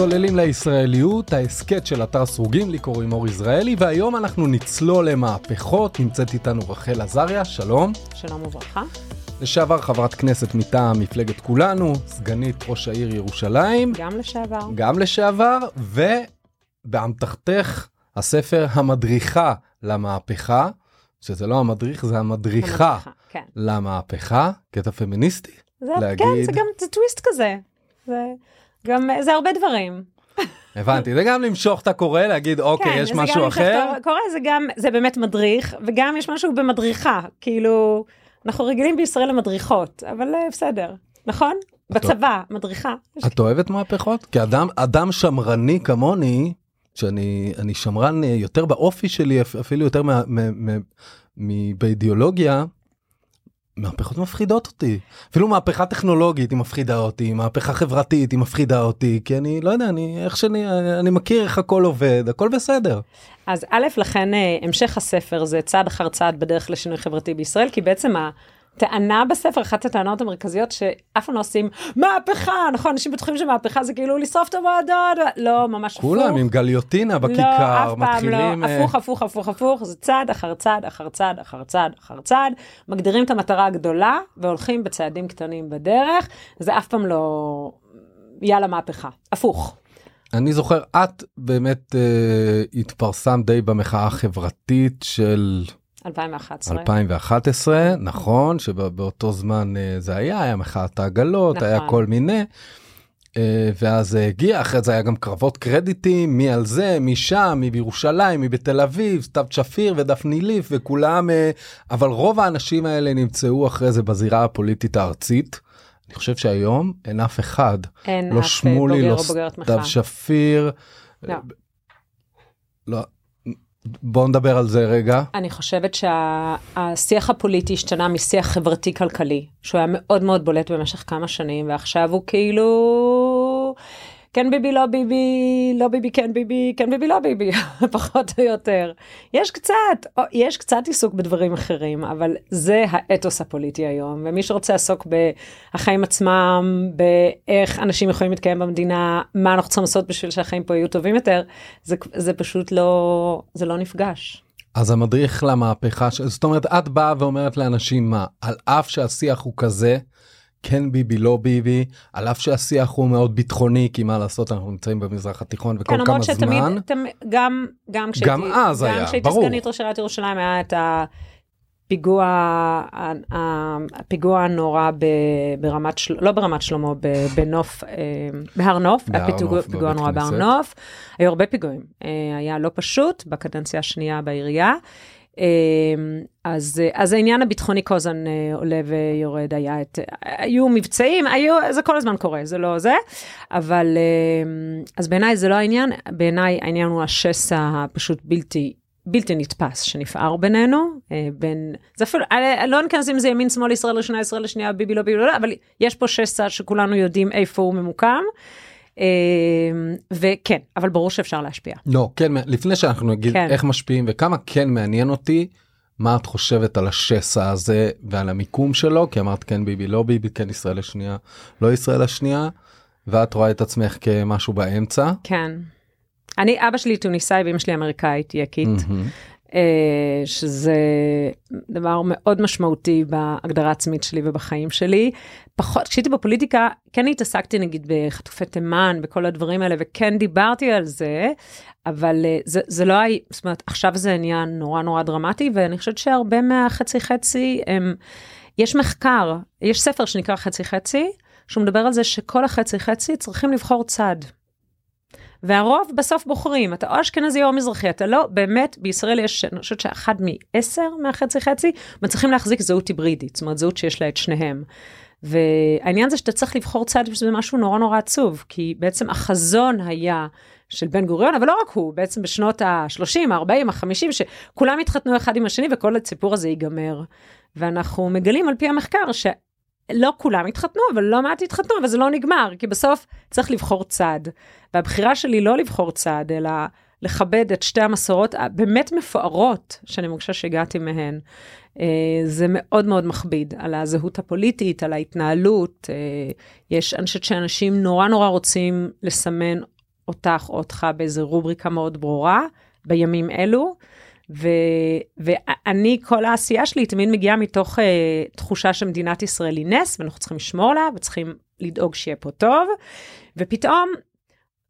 צוללים לישראליות, ההסכת של אתר סרוגים, לי קוראים אור יזרעאלי, והיום אנחנו נצלול למהפכות, נמצאת איתנו רחל עזריה, שלום. שלום וברכה. לשעבר חברת כנסת מטעם מפלגת כולנו, סגנית ראש העיר ירושלים. גם לשעבר. גם לשעבר, ובאמתחתך הספר המדריכה למהפכה, שזה לא המדריך, זה המדריכה, המדריכה, כן. למהפכה, קטע פמיניסטי. זה, להגיד- כן, זה גם זה טוויסט כזה. זה גם, זה הרבה דברים. הבנתי, זה גם למשוך את הקורא, להגיד אוקיי, כן, יש משהו אחר. את הקורא, זה גם, זה באמת מדריך, וגם יש משהו במדריכה. כאילו, אנחנו רגילים בישראל למדריכות, אבל אה, בסדר, נכון? בצבא, מדריכה. את אוהבת מהפכות? כי אדם, אדם שמרני כמוני, שאני אני שמרן אה, יותר באופי שלי, אפ- אפילו יותר מה- מ- מ- מ- באידיאולוגיה, מהפכות מפחידות אותי. אפילו מהפכה טכנולוגית היא מפחידה אותי, מהפכה חברתית היא מפחידה אותי, כי אני לא יודע, אני איך שאני, אני מכיר איך הכל עובד, הכל בסדר. אז א', לכן אה, המשך הספר זה צעד אחר צעד בדרך לשינוי חברתי בישראל, כי בעצם הטענה בספר, אחת הטענות המרכזיות שאף פעם לא עושים מהפכה, נכון? אנשים בטוחים שמהפכה זה כאילו לשרוף את המועדון, לא, ממש הפוך. כולם עם גליוטינה לא, בכיכר, אף פעם מתחילים... לא, אה, הפוך, הפוך, הפוך, הפוך, זה צעד אחר צעד אחר צעד אחר צעד אחר צעד, מגדירים את המטרה הגדולה והולכים בצעדים קטנים בדרך, זה אף פעם לא יאללה מהפכה, הפוך. אני זוכר את באמת אה, התפרסמת די במחאה החברתית של 2011. 2011 נכון שבאותו זמן אה, זה היה היה מחאת העגלות נכון. היה כל מיני. אה, ואז זה הגיע אחרי זה היה גם קרבות קרדיטים מי על זה מי שם מי בירושלים מי בתל אביב סתיו שפיר ודפני ליף וכולם אה, אבל רוב האנשים האלה נמצאו אחרי זה בזירה הפוליטית הארצית. אני חושב שהיום אין אף אחד אין לא אף שמולי בוגר לא. סתיו שפיר. לא. לא. בוא נדבר על זה רגע. אני חושבת שהשיח הפוליטי השתנה משיח חברתי-כלכלי, שהוא היה מאוד מאוד בולט במשך כמה שנים, ועכשיו הוא כאילו... כן ביבי, לא ביבי, לא ביבי, כן ביבי, כן ביבי, לא ביבי, פחות או יותר. יש קצת, או, יש קצת עיסוק בדברים אחרים, אבל זה האתוס הפוליטי היום, ומי שרוצה לעסוק בחיים עצמם, באיך אנשים יכולים להתקיים במדינה, מה אנחנו צריכים לעשות בשביל שהחיים פה יהיו טובים יותר, זה, זה פשוט לא, זה לא נפגש. אז המדריך למהפכה, זאת אומרת את באה ואומרת לאנשים מה, על אף שהשיח הוא כזה, כן ביבי לא ביבי, על אף שהשיח הוא מאוד ביטחוני, כי מה לעשות אנחנו נמצאים במזרח התיכון וכל כן, כמה שתמיד, זמן. תמ, גם, גם כשהייתי, גם אז היה, גם כשהייתי ברור. סגנית ראש עיריית ירושלים היה את הפיגוע, הפיגוע הנורא ב, ברמת, של, לא ברמת שלמה, ב- בנוף, אה, בהר נוף, בהר היה פיגוע, נוף, פיגוע בבית נורא בהר. נוף, היו הרבה פיגועים, אה, היה לא פשוט בקדנציה השנייה בעירייה. אה, אז, אז העניין הביטחוני כל הזמן אה, עולה ויורד, היה את, היו מבצעים, היו, זה כל הזמן קורה, זה לא זה, אבל אה, אז בעיניי זה לא העניין, בעיניי העניין הוא השסע הפשוט בלתי, בלתי נתפס שנפער בינינו, אה, בין, זה אפילו, אה, לא ניכנס אם זה ימין שמאל ישראל ראשונה, ישראל השנייה, ביבי לא ביבי לא, אבל יש פה שסע שכולנו יודעים איפה הוא ממוקם, וכן, אבל ברור שאפשר להשפיע. לא, כן, לפני שאנחנו נגיד כן. איך משפיעים וכמה כן מעניין אותי, מה את חושבת על השסע הזה ועל המיקום שלו, כי אמרת כן ביבי לא ביבי, כן ישראל השנייה, לא ישראל השנייה, ואת רואה את עצמך כמשהו באמצע. כן. אני, אבא שלי טוניסאי ואמא שלי אמריקאית, יקית, מהמם. אה, שזה דבר מאוד משמעותי בהגדרה העצמית שלי ובחיים שלי. פחות, כשהייתי בפוליטיקה, כן התעסקתי נגיד בחטופי תימן, בכל הדברים האלה, וכן דיברתי על זה, אבל אה, זה, זה לא היה, זאת אומרת, עכשיו זה עניין נורא נורא דרמטי, ואני חושבת שהרבה מהחצי חצי הם, יש מחקר, יש ספר שנקרא חצי חצי, שהוא מדבר על זה שכל החצי חצי צריכים לבחור צד. והרוב בסוף בוחרים, אתה או אשכנזי או מזרחי, אתה לא, באמת, בישראל יש, אני חושבת שאחד מעשר מהחצי חצי, מצליחים להחזיק זהות היברידית, זאת אומרת זהות שיש לה את שניהם. והעניין זה שאתה צריך לבחור צד, וזה משהו נורא נורא עצוב, כי בעצם החזון היה של בן גוריון, אבל לא רק הוא, בעצם בשנות ה-30, ה-40, ה-50, שכולם התחתנו אחד עם השני וכל הסיפור הזה ייגמר. ואנחנו מגלים על פי המחקר ש... לא כולם התחתנו, אבל לא מעט התחתנו, אבל זה לא נגמר, כי בסוף צריך לבחור צד. והבחירה שלי לא לבחור צד, אלא לכבד את שתי המסורות הבאמת מפוארות, שאני מרגישה שהגעתי מהן. אה, זה מאוד מאוד מכביד על הזהות הפוליטית, על ההתנהלות. אה, יש, חושבת שאנשים נורא נורא רוצים לסמן אותך או אותך באיזה רובריקה מאוד ברורה בימים אלו. ו, ואני, כל העשייה שלי תמיד מגיעה מתוך uh, תחושה שמדינת ישראל היא נס, ואנחנו צריכים לשמור עליה, וצריכים לדאוג שיהיה פה טוב, ופתאום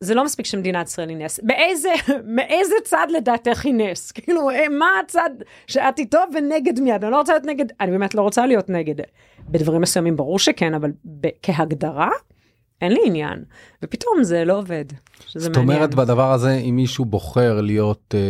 זה לא מספיק שמדינת ישראל היא נס. באיזה, מאיזה צד לדעתך היא נס? כאילו, אה, מה הצד שאת איתו ונגד מי? אני לא רוצה להיות נגד, אני באמת לא רוצה להיות נגד. בדברים מסוימים ברור שכן, אבל ב- כהגדרה, אין לי עניין. ופתאום זה לא עובד. זאת מעניין. אומרת בדבר הזה אם מישהו בוחר להיות אה,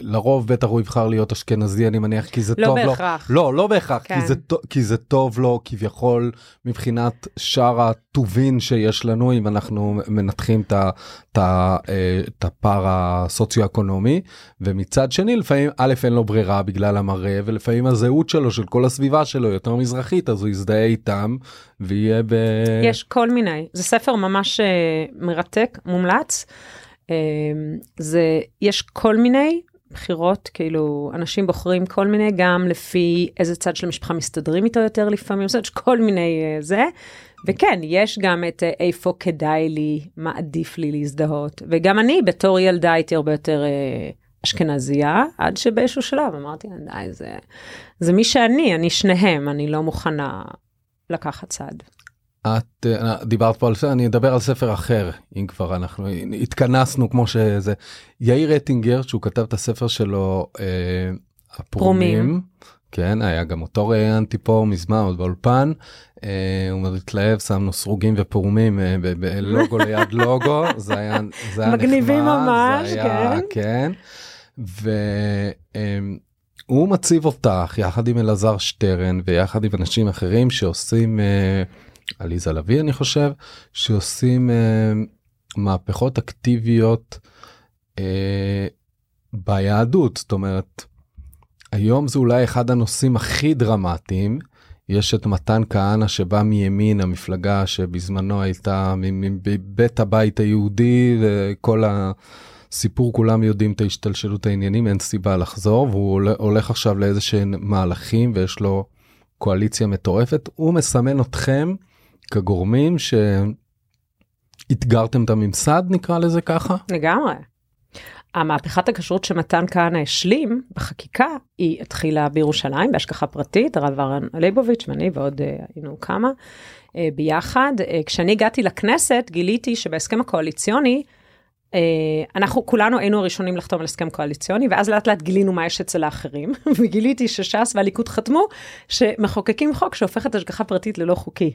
לרוב בטח הוא יבחר להיות אשכנזי אני מניח כי זה לא טוב בהכרח. לו. לא לא בהכרח כן. כי זה כי זה טוב לו כביכול מבחינת שאר הטובין שיש לנו אם אנחנו מנתחים אה, את הפער הסוציו-אקונומי ומצד שני לפעמים א' אין לו ברירה בגלל המראה ולפעמים הזהות שלו של כל הסביבה שלו יותר מזרחית אז הוא יזדהה איתם ויהיה ב... יש כל מיני, זה ספר ממש אה, מרתק, מומלץ. אה, זה, יש כל מיני בחירות, כאילו, אנשים בוחרים כל מיני, גם לפי איזה צד של המשפחה מסתדרים איתו יותר לפעמים, זאת אומרת, יש כל מיני אה, זה. וכן, יש גם את אה, איפה כדאי לי, מה עדיף לי להזדהות. וגם אני בתור ילדה הייתי הרבה יותר אה, אשכנזייה, עד שבאיזשהו שלב אמרתי, די, זה, זה מי שאני, אני שניהם, אני לא מוכנה לקחת צד. את אה, דיברת פה על זה אני אדבר על ספר אחר אם כבר אנחנו התכנסנו כמו שזה יאיר אטינגר שהוא כתב את הספר שלו אה, הפרומים פרומים. כן היה גם אותו ראיינתי פה מזמן עוד באולפן אה, הוא התלהב שמנו סרוגים ופרומים אה, בלוגו ליד לוגו זה היה זה היה מגניבים נחמד, ממש, זה היה, כן. כן. והוא מציב אותך יחד עם אלעזר שטרן ויחד עם אנשים אחרים שעושים אה, עליזה לביא אני חושב שעושים אה, מהפכות אקטיביות אה, ביהדות זאת אומרת היום זה אולי אחד הנושאים הכי דרמטיים. יש את מתן כהנא שבא מימין המפלגה שבזמנו הייתה מבית הבית היהודי וכל הסיפור כולם יודעים את ההשתלשלות העניינים אין סיבה לחזור והוא הול- הולך עכשיו לאיזה שהם מהלכים ויש לו קואליציה מטורפת הוא מסמן אתכם כגורמים שאתגרתם את הממסד נקרא לזה ככה. לגמרי. המהפכת הכשרות שמתן כהנא השלים בחקיקה, היא התחילה בירושלים בהשגחה פרטית, הרב אהרן ליבוביץ' ואני ועוד אה, היינו כמה אה, ביחד. אה, כשאני הגעתי לכנסת גיליתי שבהסכם הקואליציוני, אנחנו כולנו היינו הראשונים לחתום על הסכם קואליציוני, ואז לאט לאט גילינו מה יש אצל האחרים, וגיליתי שש"ס והליכוד חתמו שמחוקקים חוק שהופך את השגחה פרטית ללא חוקי.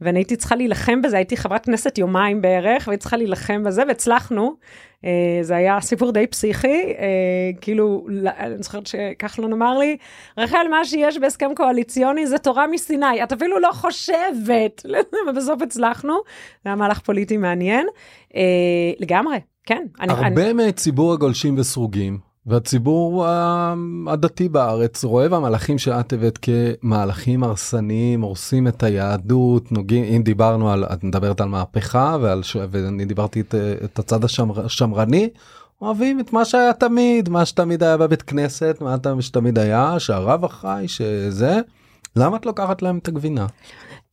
ואני הייתי צריכה להילחם בזה, הייתי חברת כנסת יומיים בערך, והייתי צריכה להילחם בזה, והצלחנו. אה, זה היה סיפור די פסיכי, אה, כאילו, אני זוכרת שכחלון אמר לי, רחל, מה שיש בהסכם קואליציוני זה תורה מסיני, את אפילו לא חושבת. ובסוף הצלחנו, זה היה מהלך פוליטי מעניין. אה, לגמרי, כן. אני, הרבה אני, מציבור הגולשים וסרוגים והציבור ה- הדתי בארץ רואה במהלכים שאת הבאת כמהלכים הרסניים הורסים את היהדות נוגעים אם דיברנו על את מדברת על מהפכה ועל. ואני דיברתי את, את הצד השמר, השמרני אוהבים את מה שהיה תמיד מה שתמיד היה בבית כנסת מה שתמיד היה שהרב אחראי שזה למה את לוקחת להם את הגבינה.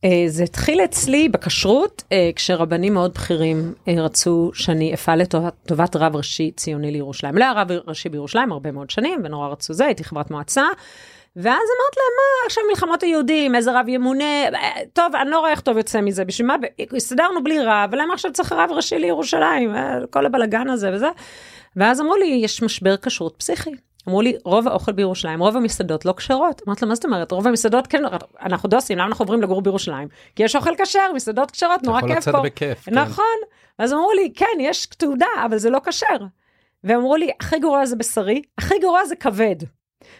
אה, זה התחיל אצלי בכשרות, אה, כשרבנים מאוד בכירים אה, רצו שאני אפעל לטובת רב ראשי ציוני לירושלים. לא היה רב ראשי בירושלים הרבה מאוד שנים, ונורא רצו זה, הייתי חברת מועצה. ואז אמרת להם, מה עכשיו מלחמות היהודים, איזה רב ימונה, טוב, אני לא רואה איך טוב יוצא מזה, בשביל מה, הסתדרנו בלי רב, ולמה עכשיו צריך רב ראשי לירושלים, כל הבלגן הזה וזה. ואז אמרו לי, יש משבר כשרות פסיכי. אמרו לי, רוב האוכל בירושלים, רוב המסעדות לא כשרות. אמרתי לה, מה זאת אומרת? רוב המסעדות כן, אנחנו דוסים, למה אנחנו עוברים לגור בירושלים? כי יש אוכל כשר, מסעדות כשרות, נורא יכול כיף לצאת פה. בכיף, כן. נכון. ואז אמרו לי, כן, יש תעודה, אבל זה לא כשר. ואמרו לי, הכי גרוע זה בשרי, הכי גרוע זה כבד.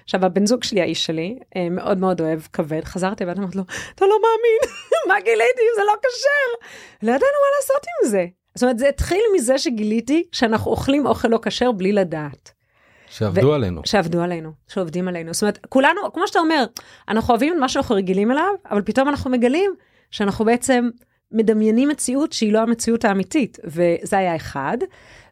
עכשיו, הבן זוג שלי, האיש שלי, אה, מאוד מאוד אוהב כבד. חזרתי ואני אמרתי לו, אתה לא מאמין, מה גיליתי אם זה לא כשר? לא ידענו מה לעשות עם זה. זאת אומרת, זה התחיל מזה שגיליתי שאנחנו אוכלים אוכל לא כשר בלי לדעת. שעבדו עלינו. שעבדו עלינו, שעובדים עלינו. זאת אומרת, כולנו, כמו שאתה אומר, אנחנו אוהבים את מה שאנחנו רגילים אליו, אבל פתאום אנחנו מגלים שאנחנו בעצם מדמיינים מציאות שהיא לא המציאות האמיתית, וזה היה אחד.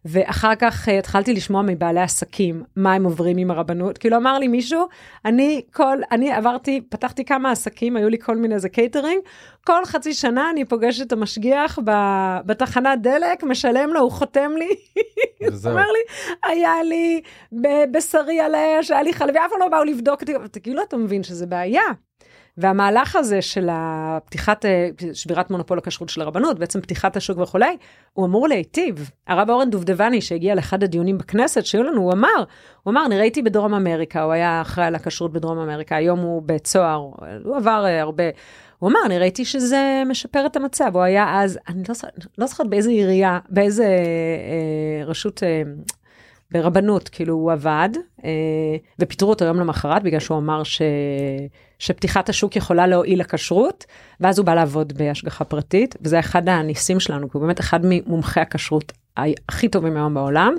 ואחר כך אה, התחלתי לשמוע מבעלי עסקים מה הם עוברים עם הרבנות. כאילו אמר לי מישהו, אני כל, אני עברתי, פתחתי כמה עסקים, היו לי כל מיני איזה קייטרינג, כל חצי שנה אני פוגשת את המשגיח בתחנת דלק, משלם לו, הוא חותם לי. הוא אומר לי, היה לי בשרי על האש, היה לי חלבי, אף פעם לא באו לבדוק אותי, כאילו אתה מבין שזה בעיה. והמהלך הזה של הפתיחת, אה, שבירת מונופול הכשרות של הרבנות, בעצם פתיחת השוק וכולי, הוא אמור להיטיב. הרב אורן דובדבני, שהגיע לאחד הדיונים בכנסת שהיו לנו, הוא אמר, הוא אמר, אני ראיתי בדרום אמריקה, הוא היה אחראי על הכשרות בדרום אמריקה, היום הוא בית סוהר, הוא עבר אה, הרבה. הוא אמר, אני ראיתי שזה משפר את המצב, הוא היה אז, אני לא, לא זוכרת באיזה עירייה, באיזה אה, רשות, אה, ברבנות, כאילו הוא עבד, אה, ופיטרו אותו יום למחרת בגלל שהוא אמר ש... שפתיחת השוק יכולה להועיל לכשרות, ואז הוא בא לעבוד בהשגחה פרטית, וזה אחד הניסים שלנו, כי הוא באמת אחד ממומחי הכשרות הכי טובים היום בעולם,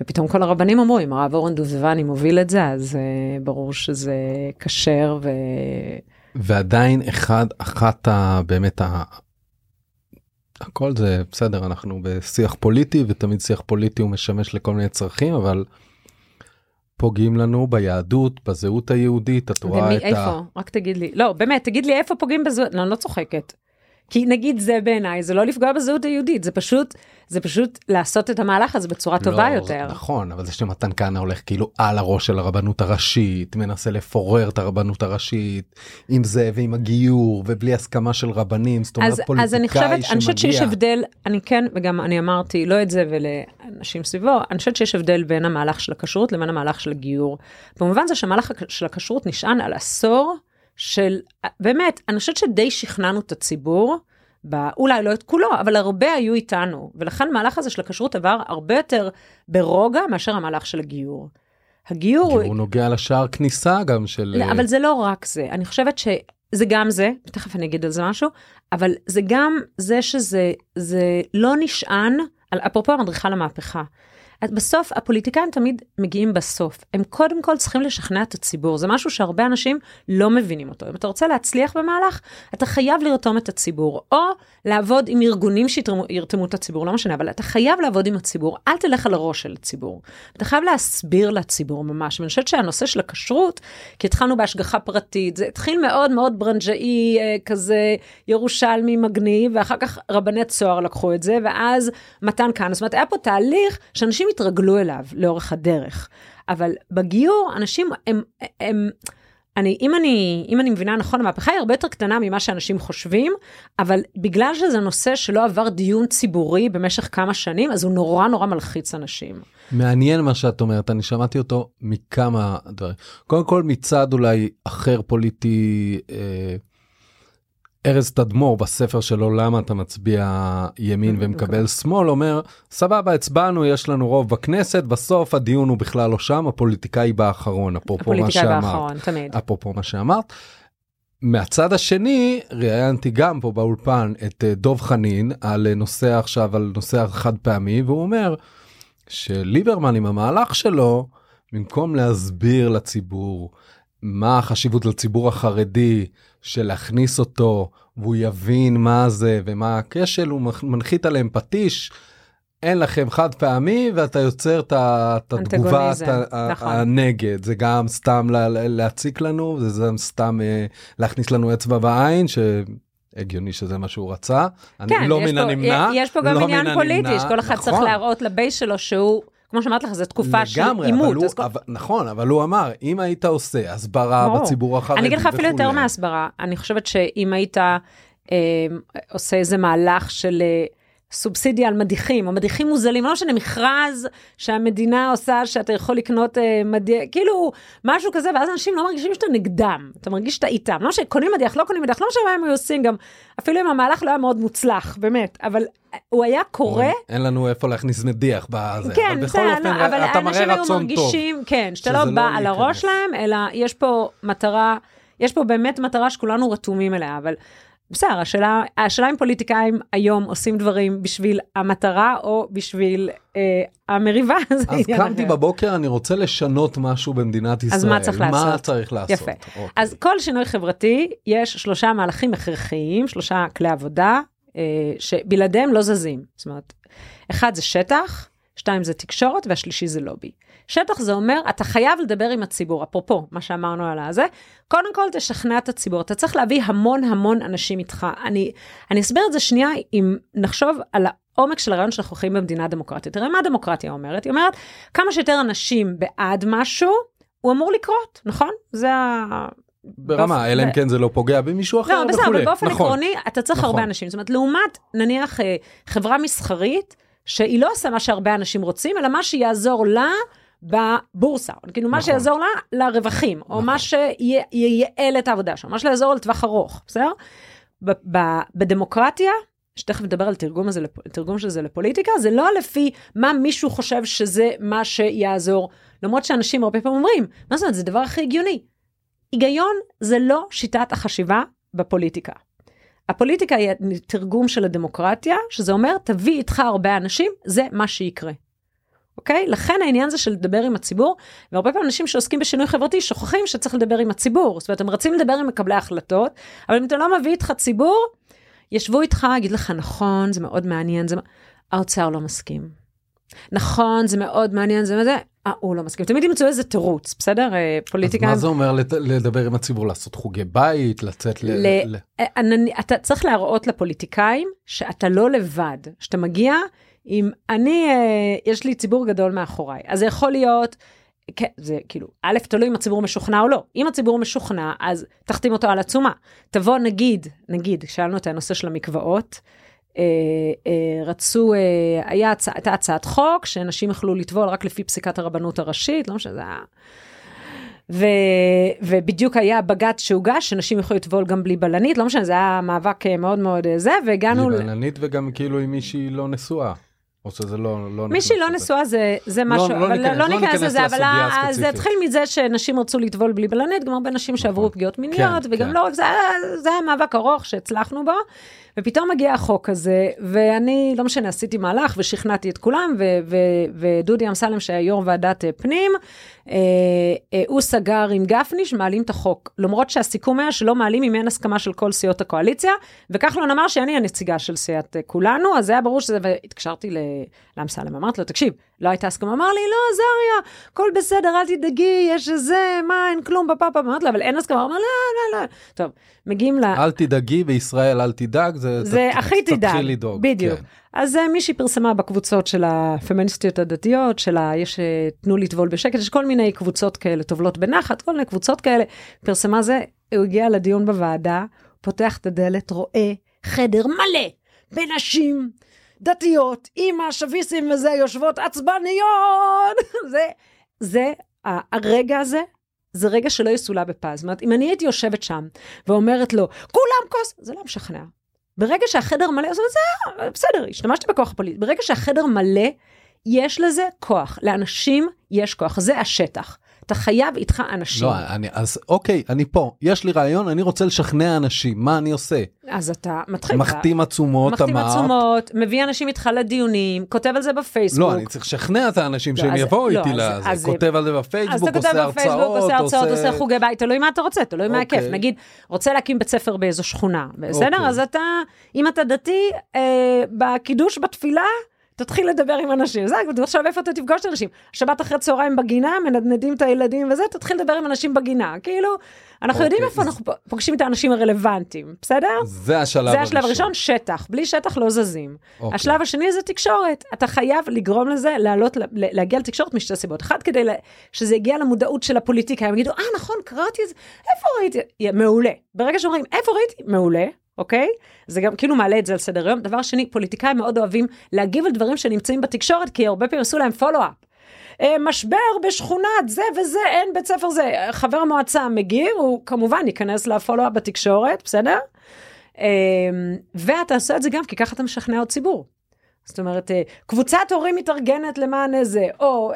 ופתאום כל הרבנים אמרו, אם הרב אורן דובדבני מוביל את זה, אז uh, ברור שזה כשר ו... ועדיין אחד, אחת ה... באמת ה... הכל זה בסדר, אנחנו בשיח פוליטי, ותמיד שיח פוליטי הוא משמש לכל מיני צרכים, אבל פוגעים לנו ביהדות, בזהות היהודית, את רואה את? ה... איפה? רק תגיד לי. לא, באמת, תגיד לי איפה פוגעים בזהות, לא, אני לא צוחקת. כי נגיד זה בעיניי, זה לא לפגוע בזהות היהודית, זה פשוט, זה פשוט לעשות את המהלך הזה בצורה טובה לא, יותר. נכון, אבל זה שמתן כהנא הולך כאילו על הראש של הרבנות הראשית, מנסה לפורר את הרבנות הראשית, עם זה ועם הגיור, ובלי הסכמה של רבנים, זאת אומרת פוליטיקאי אז אני חושבת, שמגיע. אני חושבת שיש הבדל, אני כן, וגם אני אמרתי, לא את זה ולאנשים סביבו, אני חושבת שיש הבדל בין המהלך של הכשרות לבין המהלך של הגיור. במובן זה שהמהלך של הכשרות נשען על עשור. של, באמת, אני חושבת שדי שכנענו את הציבור, בא, אולי לא את כולו, אבל הרבה היו איתנו, ולכן המהלך הזה של הכשרות עבר הרבה יותר ברוגע מאשר המהלך של הגיור. הגיור... הוא נוגע לשער כניסה גם של... לא, אבל זה לא רק זה, אני חושבת שזה גם זה, תכף אני אגיד על זה משהו, אבל זה גם זה שזה זה לא נשען, על, אפרופו המדריכה למהפכה. בסוף הפוליטיקאים תמיד מגיעים בסוף. הם קודם כל צריכים לשכנע את הציבור. זה משהו שהרבה אנשים לא מבינים אותו. אם אתה רוצה להצליח במהלך, אתה חייב לרתום את הציבור, או לעבוד עם ארגונים שירתמו את הציבור, לא משנה, אבל אתה חייב לעבוד עם הציבור. אל תלך על הראש של הציבור. אתה חייב להסביר לציבור ממש. ואני חושבת שהנושא של הכשרות, כי התחלנו בהשגחה פרטית, זה התחיל מאוד מאוד ברנג'אי, אה, כזה ירושלמי מגניב, ואחר כך רבני צוהר לקחו את זה, ואז מתן כהנא. זאת אומרת, היה פה תהליך שאנשים התרגלו אליו לאורך הדרך. אבל בגיור, אנשים הם, הם אני, אם אני, אם אני מבינה נכון, המהפכה היא הרבה יותר קטנה ממה שאנשים חושבים, אבל בגלל שזה נושא שלא עבר דיון ציבורי במשך כמה שנים, אז הוא נורא נורא מלחיץ אנשים. מעניין מה שאת אומרת, אני שמעתי אותו מכמה דברים. קודם כל מצד אולי אחר פוליטי, אה, ארז תדמור בספר שלו למה אתה מצביע ימין ומקבל שמאל אומר סבבה הצבענו יש לנו רוב בכנסת בסוף הדיון הוא בכלל לא שם הפוליטיקאי באחרון אפרופו מה שאמרת. אפרופו מה שאמרת. מהצד השני ראיינתי גם פה באולפן את אה, דוב חנין על אה, נושא עכשיו על נושא החד פעמי והוא אומר שליברמן עם המהלך שלו במקום להסביר לציבור מה החשיבות לציבור החרדי של להכניס אותו והוא יבין מה זה ומה הכשל הוא מנחית עליהם פטיש. אין לכם חד פעמי ואתה יוצר את התגובה נכון. הנגד זה גם סתם להציק לנו זה גם סתם אה, להכניס לנו אצבע בעין שהגיוני שזה מה שהוא רצה. כן, אני לא מן הנמנע. יש פה גם לא עניין פוליטי, שכל אחד נכון. צריך להראות לבייס שלו שהוא כמו שאמרת לך, זו תקופה של עימות. אבל כל... אבל, נכון, אבל הוא אמר, אם היית עושה הסברה ברור. בציבור החרדי וכולי. אני אגיד לך אפילו יותר מהסברה, אני חושבת שאם היית אה, עושה איזה מהלך של... אה, סובסידיה על מדיחים, או מדיחים מוזלים, לא משנה, מכרז שהמדינה עושה, שאתה יכול לקנות אה, מדיח, כאילו, משהו כזה, ואז אנשים לא מרגישים שאתה נגדם, אתה מרגיש שאתה איתם. לא משנה, קונים מדיח, לא קונים מדיח, לא משנה מה הם היו עושים, גם אפילו אם המהלך לא היה מאוד מוצלח, באמת, אבל הוא היה קורה... אין לנו איפה להכניס מדיח בזה, כן, אבל בכל אופן, לא, אבל אתה מראה רצון מרגישים, טוב. כן, שאתה לא בא לא על הראש שלהם, אלא יש פה מטרה, יש פה באמת מטרה שכולנו רתומים אליה, אבל... בסדר, השאלה, השאלה אם פוליטיקאים היום עושים דברים בשביל המטרה או בשביל אה, המריבה. אז קמתי בבוקר, אני רוצה לשנות משהו במדינת ישראל. אז מה צריך לעשות? מה צריך לעשות? יפה. אוקיי. אז כל שינוי חברתי, יש שלושה מהלכים הכרחיים, שלושה כלי עבודה, אה, שבלעדיהם לא זזים. זאת אומרת, אחד זה שטח, שתיים זה תקשורת, והשלישי זה לובי. שטח זה אומר, אתה חייב לדבר עם הציבור, אפרופו מה שאמרנו על הזה, קודם כל תשכנע את הציבור, אתה צריך להביא המון המון אנשים איתך. אני, אני אסביר את זה שנייה, אם נחשוב על העומק של הרעיון שאנחנו חיים במדינה דמוקרטית. תראה מה הדמוקרטיה אומרת? היא אומרת, כמה שיותר אנשים בעד משהו, הוא אמור לקרות, נכון? זה ה... ברמה, אלא אם כן זה לא פוגע במישהו אחר לא, וכולי. בסדר, אבל באופן נכון. עקרוני, אתה צריך נכון. הרבה אנשים. זאת אומרת, לעומת, נניח, אה, חברה מסחרית, שהיא לא עושה מה שהרבה אנשים רוצים, אלא מה שיעזור לה בבורסה. כאילו, מה נכון. שיעזור לה לרווחים, או נכון. מה שייעל את העבודה שלה, מה שיעזור לטווח ארוך, בסדר? בדמוקרטיה, שתכף נדבר על תרגום, הזה, תרגום של זה לפוליטיקה, זה לא לפי מה מישהו חושב שזה מה שיעזור. למרות שאנשים הרבה פעמים אומרים, מה זאת אומרת, זה הדבר הכי הגיוני. היגיון זה לא שיטת החשיבה בפוליטיקה. הפוליטיקה היא תרגום של הדמוקרטיה, שזה אומר, תביא איתך הרבה אנשים, זה מה שיקרה. אוקיי? לכן העניין זה של לדבר עם הציבור, והרבה פעמים אנשים שעוסקים בשינוי חברתי שוכחים שצריך לדבר עם הציבור. זאת אומרת, הם רצים לדבר עם מקבלי ההחלטות, אבל אם אתה לא מביא איתך ציבור, ישבו איתך, יגיד לך, נכון, זה מאוד מעניין, זה... האוצר לא מסכים. נכון, זה מאוד מעניין, זה זה, אה, הוא לא מסכים. תמיד ימצאו איזה תירוץ, בסדר? אה, אז פוליטיקאים... מה זה אומר לדבר עם הציבור? לעשות חוגי בית? לצאת ל... ל- ל- אה, אני- אתה צריך להראות לפוליטיקאים שאתה לא לבד, שאתה מגיע עם, אני, אה, יש לי ציבור גדול מאחוריי, אז זה יכול להיות, כן, זה כאילו, א', תלוי אם הציבור משוכנע או לא. אם הציבור משוכנע, אז תחתים אותו על עצומה. תבוא, נגיד, נגיד, שאלנו את הנושא של המקוואות, אה, אה, רצו, אה, היה, הצע- הייתה הצעת חוק שאנשים יכלו לטבול רק לפי פסיקת הרבנות הראשית, לא משנה, זה היה... ו, ובדיוק היה בג"ץ שהוגש, שנשים יכולו לטבול גם בלי בלנית, לא משנה, זה היה מאבק אה, מאוד מאוד אה, זה, והגענו... בלי ל- בלנית וגם כאילו עם מישהי לא נשואה. או שזה לא... לא מי שהיא לא. נשואה זה, זה משהו, לא אבל ניכנס- לא לא ניכנס לזה, אבל זה. התחיל מזה שנשים רצו לטבול בלי בלנית, גם הרבה נשים שעברו נכון. פגיעות מיניות, כן, וגם כן. לא רק זה, היה- זה היה מאבק ארוך שהצלחנו בו, ופתאום מגיע החוק הזה, ואני, לא משנה, עשיתי מהלך ושכנעתי את כולם, ו- ו- ודודי אמסלם, שהיה יו"ר ועדת אה, פנים, אה, אה, הוא סגר עם גפני שמעלים את החוק, למרות שהסיכום היה שלא מעלים אם אין הסכמה של כל סיעות הקואליציה, וכחלון אמר שאני הנציגה של סיעת אה, כולנו, אז היה ברור שזה, והתקשרתי לאמסלם, אמרתי לו, תקשיב, לא הייתה הסכמה, אמר לי, לא, עזריה, הכל בסדר, אל תדאגי, יש איזה, מה, אין כלום בפאפה, אמרתי לו, אבל אין הסכמה, אמר, לא, לא, לא. טוב, מגיעים ל... אל תדאגי, בישראל אל תדאג, זה... זה הכי תדאג. בדיוק. אז אה, מישהי פרסמה בקבוצות של הפמיניסטיות הדתיות, של ה... יש אה, תנו לטבול בשקט, יש כל מיני קבוצות כאלה, טובלות בנחת, כל מיני קבוצות כאלה. פרסמה זה, הוא הגיע לדיון בוועדה, פותח את הדלת, רואה חדר מלא בנשים דתיות, עם השביסים וזה, יושבות עצבניות. זה, זה, הרגע הזה, זה רגע שלא יסולא בפז. זאת אומרת, אם אני הייתי יושבת שם ואומרת לו, כולם כוס, זה לא משכנע. ברגע שהחדר מלא, אומרת, זה בסדר, השתמשתי בכוח הפוליטי. ברגע שהחדר מלא, יש לזה כוח. לאנשים יש כוח, זה השטח. אתה חייב איתך אנשים. לא, אני, אז אוקיי, אני פה, יש לי רעיון, אני רוצה לשכנע אנשים, מה אני עושה? אז אתה מתחיל. מחתים עצומות, מחתים אמרת. עצומות, מביא אנשים איתך לדיונים, כותב על זה בפייסבוק. לא, אני צריך לשכנע את האנשים לא, שהם אז- יבואו לא, איתי אז- לזה, אז- כותב על זה אז בפייסבוק, אתה כותב עושה בפייסבוק, הרצאות, עושה הרצאות, עושה חוגי בית, תלוי מה אתה רוצה, תלוי מה אוקיי. הכיף. נגיד, רוצה להקים בית ספר באיזו שכונה, בסדר? אוקיי. אז אתה, אם אתה דתי, אה, בקידוש, בתפילה, תתחיל לדבר עם אנשים. זה, עכשיו איפה אתה תפגוש את האנשים? שבת אחרי צהריים בגינה, מנדנדים את הילדים וזה, תתחיל לדבר עם אנשים בגינה. כאילו, אנחנו יודעים אוקיי, איפה אנחנו פוגשים את האנשים הרלוונטיים, בסדר? זה השלב זה השלב הראשון, שטח. בלי שטח לא זזים. אוקיי. השלב השני זה תקשורת. אתה חייב לגרום לזה לעלות, להגיע לתקשורת משתי סיבות. אחת, כדי שזה יגיע למודעות של הפוליטיקאים, יגידו, אה, נכון, קראתי את זה, איפה ראיתי? מעולה. ברגע שאומרים, איפה ראיתי? מעולה. אוקיי? זה גם כאילו מעלה את זה על סדר היום. דבר שני, פוליטיקאים מאוד אוהבים להגיב על דברים שנמצאים בתקשורת, כי הרבה פעמים עשו להם פולו-אפ. אה, משבר בשכונת זה וזה, אין בית ספר זה. חבר המועצה מגיב, הוא כמובן ייכנס לפולו-אפ בתקשורת, בסדר? אה, ואתה עושה את זה גם כי ככה אתה משכנע עוד ציבור. זאת אומרת, אה, קבוצת הורים מתארגנת למען זה, או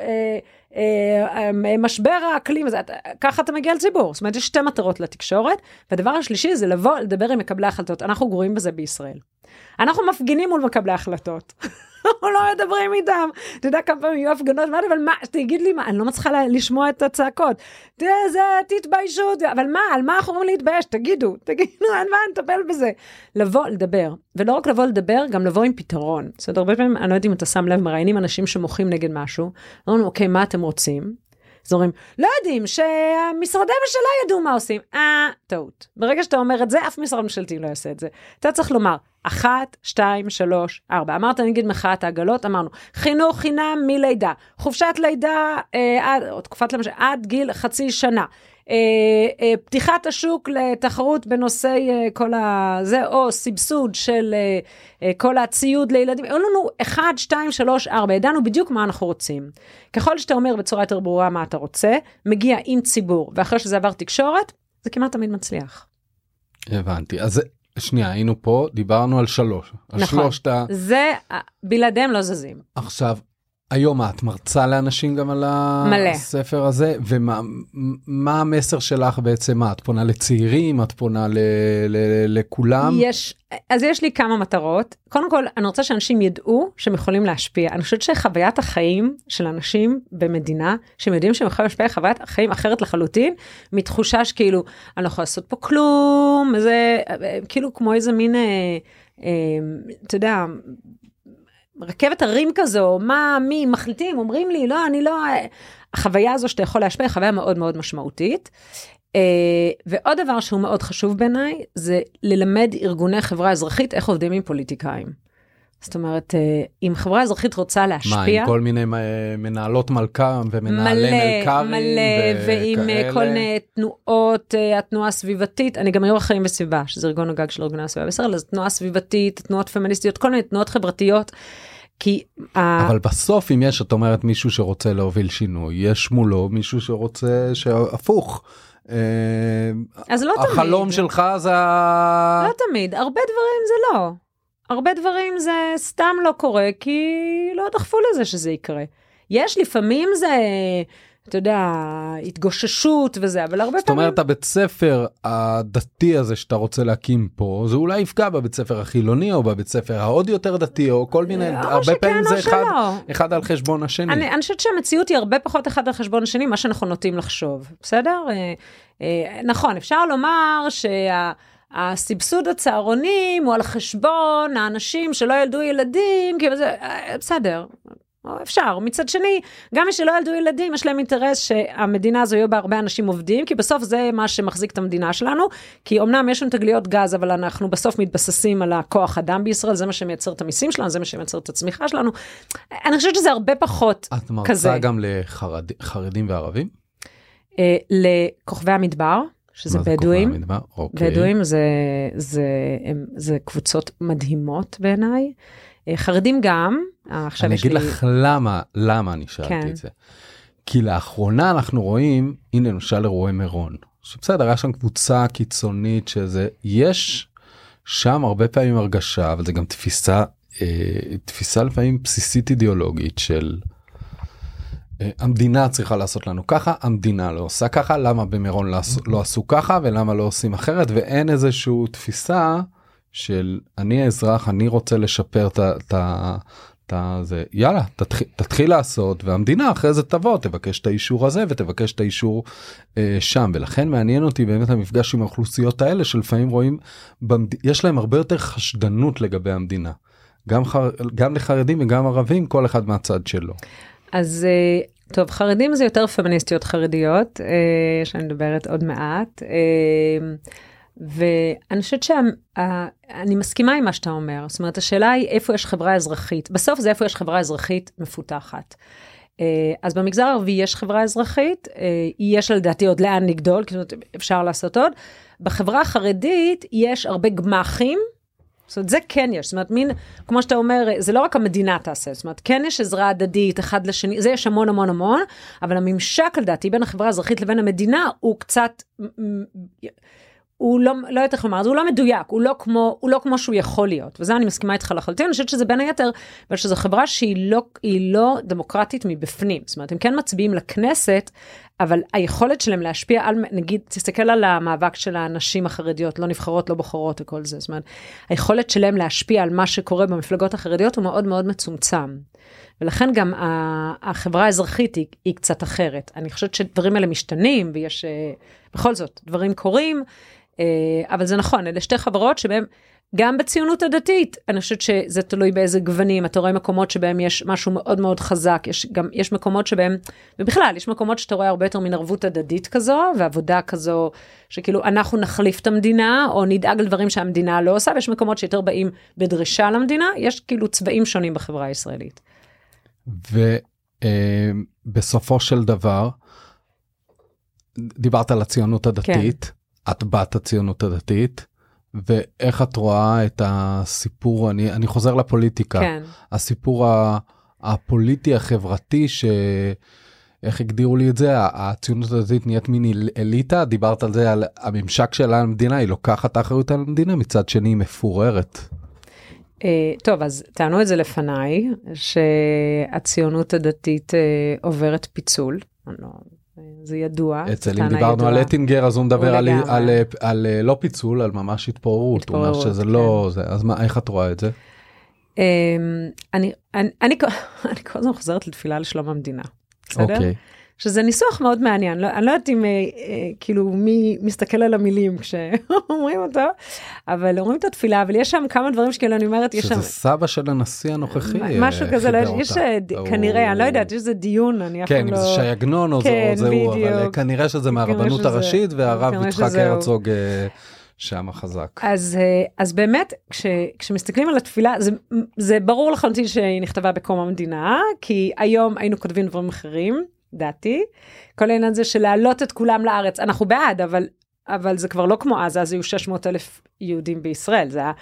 משבר האקלים, אתה- ככה אתה מגיע לציבור. זאת אומרת, יש שתי מטרות לתקשורת, והדבר השלישי זה לבוא לדבר עם מקבלי החלטות. אנחנו גרועים בזה בישראל. אנחנו מפגינים מול מקבלי החלטות. לא מדברים איתם. אתה יודע כמה פעמים יהיו הפגנות, אבל מה, תגיד לי מה, אני לא מצליחה לשמוע את הצעקות. זה, תתביישו, אבל מה, על מה אנחנו אומרים להתבייש? תגידו, תגידו, אין מה נטפל בזה. לבוא, לדבר, ולא רק לבוא לדבר, גם לבוא עם פתרון. זאת אומרת, הרבה פעמים, אני לא יודעת אם אתה שם לב, מראיינים אנשים שמוחים נגד משהו, אומרים, אוקיי, מה אתם רוצים? אז אומרים, לא יודעים שהמשרדי ממשלה ידעו מה עושים. אה, טעות. ברגע שאתה אומר את זה, אף משרד ממשלתי לא יעשה את זה. אתה צריך לומר, אחת, שתיים, שלוש, ארבע. אמרת נגיד מחאת העגלות, אמרנו, חינוך חינם מלידה, חופשת לידה, אה, עד, או תקופת למשל, עד גיל חצי שנה. אה, אה, פתיחת השוק לתחרות בנושא אה, כל ה... זה, או סבסוד של כל הציוד לילדים. היו לנו 1, 2, 3, 4, ידענו בדיוק מה אנחנו רוצים. ככל שאתה אומר בצורה יותר ברורה מה אתה רוצה, מגיע עם ציבור, ואחרי שזה עבר תקשורת, זה כמעט תמיד מצליח. הבנתי. אז שנייה, היינו פה, דיברנו על שלוש. נכון. שלושת ה... זה, בלעדיהם לא זזים. עכשיו, היום את מרצה לאנשים גם על הספר מלא. הזה ומה המסר שלך בעצם מה את פונה לצעירים את פונה ל, ל, לכולם יש אז יש לי כמה מטרות קודם כל אני רוצה שאנשים ידעו שהם יכולים להשפיע אני חושבת שחוויית החיים של אנשים במדינה שהם יודעים שהם יכולים להשפיע חוויית החיים אחרת לחלוטין מתחושה שכאילו אני לא יכולה לעשות פה כלום זה כאילו כמו איזה מין. אה, אה, אתה יודע רכבת הרים כזו, מה, מי, מחליטים, אומרים לי, לא, אני לא... החוויה הזו שאתה יכול להשפיע היא חוויה מאוד מאוד משמעותית. Uh, ועוד דבר שהוא מאוד חשוב בעיניי, זה ללמד ארגוני חברה אזרחית איך עובדים עם פוליטיקאים. זאת אומרת, uh, אם חברה אזרחית רוצה להשפיע... מה, עם כל מיני מנהלות מלכ"ם ומנהלי מלכ"רים מלא, מלא, ועם uh, כל מיני תנועות, התנועה הסביבתית, אני גם יו"ר החיים וסביבה, שזה ארגון הגג של ארגוני הסביבה בישראל, אז תנועה סביבתית, תנועות פמיניסטיות, כל מיני תנועות חברתיות. כי... אבל בסוף אם יש את אומרת מישהו שרוצה להוביל שינוי יש מולו מישהו שרוצה שהפוך. אה, אז לא תמיד. החלום שלך זה... לא תמיד, הרבה דברים זה לא. הרבה דברים זה סתם לא קורה כי לא דחפו לזה שזה יקרה. יש לפעמים זה אתה יודע, התגוששות וזה, אבל הרבה פעמים... זאת אומרת, הבית ספר הדתי הזה שאתה רוצה להקים פה, זה אולי יפגע בבית ספר החילוני, או בבית ספר העוד יותר דתי, או כל מיני, או הרבה פעמים זה אחד, אחד על חשבון השני. אני, אני חושבת שהמציאות היא הרבה פחות אחד על חשבון השני, מה שאנחנו נוטים לחשוב, בסדר? אה, אה, נכון, אפשר לומר שה... הסבסוד הצהרונים הוא על חשבון האנשים שלא ילדו ילדים, כאילו זה, אה, בסדר, אפשר. מצד שני, גם מי שלא ילדו ילדים, יש להם אינטרס שהמדינה הזו יהיו בה הרבה אנשים עובדים, כי בסוף זה מה שמחזיק את המדינה שלנו. כי אמנם יש לנו תגליות גז, אבל אנחנו בסוף מתבססים על הכוח אדם בישראל, זה מה שמייצר את המיסים שלנו, זה מה שמייצר את הצמיחה שלנו. אני חושבת שזה הרבה פחות את כזה. את מרצה גם לחרדים וערבים? אה, לכוכבי המדבר. שזה בדואים, אוקיי. בדואים זה, זה, הם, זה קבוצות מדהימות בעיניי, אה, חרדים גם, אה, עכשיו יש לי... אני אגיד לך למה, למה אני שאלתי כן. את זה. כי לאחרונה אנחנו רואים, הנה למשל אירועי מירון, שבסדר, היה שם קבוצה קיצונית שזה, יש שם הרבה פעמים הרגשה, אבל זה גם תפיסה, אה, תפיסה לפעמים בסיסית אידיאולוגית של המדינה צריכה לעשות לנו ככה, המדינה לא עושה ככה, למה במירון לא, לא עשו ככה ולמה לא עושים אחרת, ואין איזושהי תפיסה של אני האזרח, אני רוצה לשפר את ה... זה. יאללה תתחיל, תתחיל לעשות והמדינה אחרי זה תבוא תבקש את האישור הזה ותבקש את האישור אה, שם. ולכן מעניין אותי באמת המפגש עם האוכלוסיות האלה שלפעמים רואים במד... יש להם הרבה יותר חשדנות לגבי המדינה. גם חר... גם לחרדים וגם ערבים כל אחד מהצד שלו. אז אה, טוב חרדים זה יותר פמיניסטיות חרדיות אה, שאני מדברת עוד מעט. אה, ואני חושבת שאני מסכימה עם מה שאתה אומר, זאת אומרת השאלה היא איפה יש חברה אזרחית, בסוף זה איפה יש חברה אזרחית מפותחת. אז במגזר הערבי יש חברה אזרחית, יש לדעתי עוד לאן לגדול, כי אפשר לעשות עוד. בחברה החרדית יש הרבה גמ"חים, זאת אומרת, זה כן יש, זאת אומרת, מין, כמו שאתה אומר, זה לא רק המדינה תעשה, זאת אומרת, כן יש עזרה הדדית אחד לשני, זה יש המון המון המון, אבל הממשק לדעתי בין החברה האזרחית לבין המדינה הוא קצת הוא לא, לא יודעת איך לומר, הוא לא מדויק, הוא לא, כמו, הוא לא כמו שהוא יכול להיות, וזה אני מסכימה איתך לחלוטין, אני חושבת שזה בין היתר, אבל שזו חברה שהיא לא, לא דמוקרטית מבפנים, זאת אומרת, הם כן מצביעים לכנסת, אבל היכולת שלהם להשפיע על, נגיד, תסתכל על המאבק של הנשים החרדיות, לא נבחרות, לא בוחרות וכל זה, זאת אומרת, היכולת שלהם להשפיע על מה שקורה במפלגות החרדיות הוא מאוד מאוד מצומצם. ולכן גם החברה האזרחית היא, היא קצת אחרת. אני חושבת שדברים האלה משתנים, ויש, אה, בכל זאת, דברים קורים, אבל זה נכון, אלה שתי חברות שבהן גם בציונות הדתית, אני חושבת שזה תלוי באיזה גוונים, אתה רואה מקומות שבהם יש משהו מאוד מאוד חזק, יש גם, יש מקומות שבהם, ובכלל, יש מקומות שאתה רואה הרבה יותר מין ערבות הדדית כזו, ועבודה כזו, שכאילו אנחנו נחליף את המדינה, או נדאג לדברים שהמדינה לא עושה, ויש מקומות שיותר באים בדרישה למדינה, יש כאילו צבעים שונים בחברה הישראלית. ובסופו של דבר, דיברת על הציונות הדתית, כן. את בת הציונות הדתית. ואיך את רואה את הסיפור, אני, אני חוזר לפוליטיקה, כן. הסיפור הפוליטי החברתי ש... איך הגדירו לי את זה הציונות הדתית נהיית מין אליטה דיברת על זה על הממשק שלה למדינה היא לוקחת אחריות על המדינה מצד שני היא מפוררת. Uh, טוב אז טענו את זה לפניי שהציונות הדתית uh, עוברת פיצול. אני לא, זה ידוע. אצל אם דיברנו על אטינגר אז הוא מדבר על, על, על, על לא פיצול על ממש התפוררות, הוא אומר שזה לא כן. זה אז מה איך את רואה את זה? אמ, אני אני אני כל הזמן חוזרת לתפילה לשלום המדינה. בסדר? שזה ניסוח מאוד מעניין, לא, אני לא יודעת אם אה, אה, כאילו מי מסתכל על המילים כשאומרים אותו, אבל אומרים את התפילה, אבל יש שם כמה דברים שכאילו אני אומרת, יש שם... שזה סבא של הנשיא הנוכחי. משהו כזה, לא, יש אה, כנראה, אני לא יודעת, יש איזה דיון, אני אף פעם כן, לא... כן, אם זה שייגנון או כן, זה הוא, אבל כנראה שזה מהרבנות הראשית, והרב יצחק הרצוג... שם חזק. אז, אז באמת, כש, כשמסתכלים על התפילה, זה, זה ברור לחלוטין שהיא נכתבה בקום המדינה, כי היום היינו כותבים דברים אחרים. דעתי. כל העניין הזה של להעלות את כולם לארץ, אנחנו בעד, אבל, אבל זה כבר לא כמו אז, אז היו 600 אלף יהודים בישראל, זה היה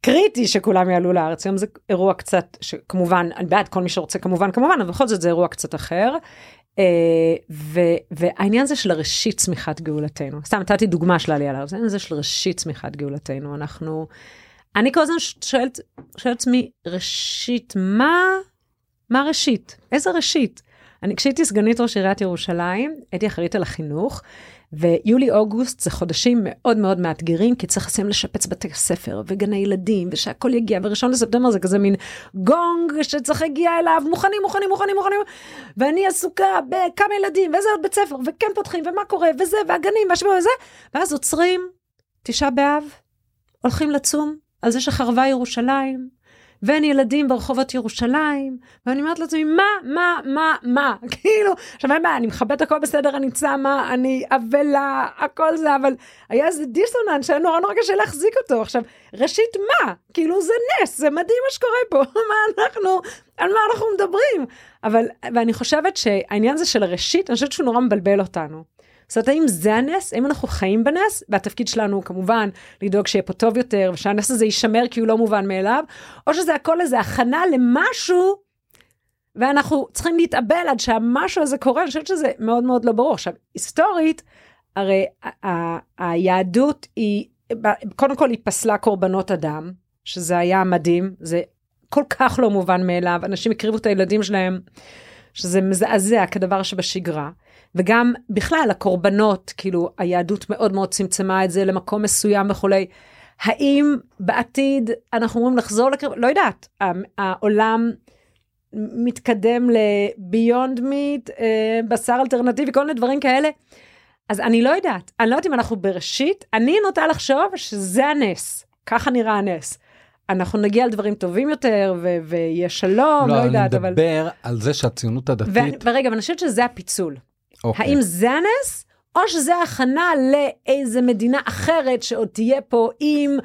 קריטי שכולם יעלו לארץ, היום זה אירוע קצת, שכמובן, אני בעד כל מי שרוצה כמובן, כמובן, אבל בכל זאת זה אירוע קצת אחר. Uh, ו, והעניין הזה של ראשית צמיחת גאולתנו, סתם נתתי דוגמה של העלייה לארץ, העניין הזה של ראשית צמיחת גאולתנו, אנחנו, אני כל הזמן שואלת, שואלת עצמי, ראשית, מה, מה ראשית? איזה ראשית? אני כשהייתי סגנית ראש עיריית ירושלים, הייתי אחראית על החינוך, ויולי-אוגוסט זה חודשים מאוד מאוד מאתגרים, כי צריך לסיים לשפץ בתי ספר וגני ילדים, ושהכול יגיע, וראשון לספטמבר זה כזה מין גונג שצריך להגיע אליו, מוכנים, מוכנים, מוכנים, מוכנים, ואני עסוקה בכמה ילדים, ואיזה עוד בית ספר, וכן פותחים, ומה קורה, וזה, והגנים, והשבוע וזה, ואז עוצרים, תשעה באב, הולכים לצום על זה שחרבה ירושלים, ואין ילדים ברחובות ירושלים, ואני אומרת לעצמי, מה, מה, מה, מה, כאילו, עכשיו אין בעיה, אני מכבדת הכל בסדר, אני צמה, אני אבלה, הכל זה, אבל היה איזה דיסוננס שהיה נורא נורא קשה להחזיק אותו. עכשיו, ראשית, מה? כאילו, זה נס, זה מדהים מה שקורה פה, מה אנחנו, על מה אנחנו מדברים? אבל, ואני חושבת שהעניין הזה של הראשית, אני חושבת שהוא נורא מבלבל אותנו. זאת אומרת, האם זה הנס? האם אנחנו חיים בנס? והתפקיד שלנו כמובן לדאוג שיהיה פה טוב יותר, ושהנס הזה יישמר כי הוא לא מובן מאליו, או שזה הכל איזה הכנה למשהו, ואנחנו צריכים להתאבל עד שהמשהו הזה קורה, אני חושבת שזה מאוד מאוד לא ברור. עכשיו, היסטורית, הרי היהדות היא, קודם כל היא פסלה קורבנות אדם, שזה היה מדהים, זה כל כך לא מובן מאליו, אנשים הקריבו את הילדים שלהם, שזה מזעזע כדבר שבשגרה. וגם בכלל הקורבנות, כאילו היהדות מאוד מאוד צמצמה את זה למקום מסוים וכולי. האם בעתיד אנחנו אומרים לחזור לקרב, לא יודעת, העולם מתקדם לביונד מיט, אה, בשר אלטרנטיבי, כל מיני דברים כאלה. אז אני לא יודעת, אני לא יודעת אם אנחנו בראשית, אני נוטה לחשוב שזה הנס, ככה נראה הנס. אנחנו נגיע לדברים טובים יותר ו- ויהיה שלום, לא, לא יודעת, אבל... לא, אני מדבר על זה שהציונות הדתית... ורגע, אבל אני חושבת שזה הפיצול. אוקיי. האם זה הנס, או שזה הכנה לאיזה מדינה אחרת שעוד תהיה פה עם...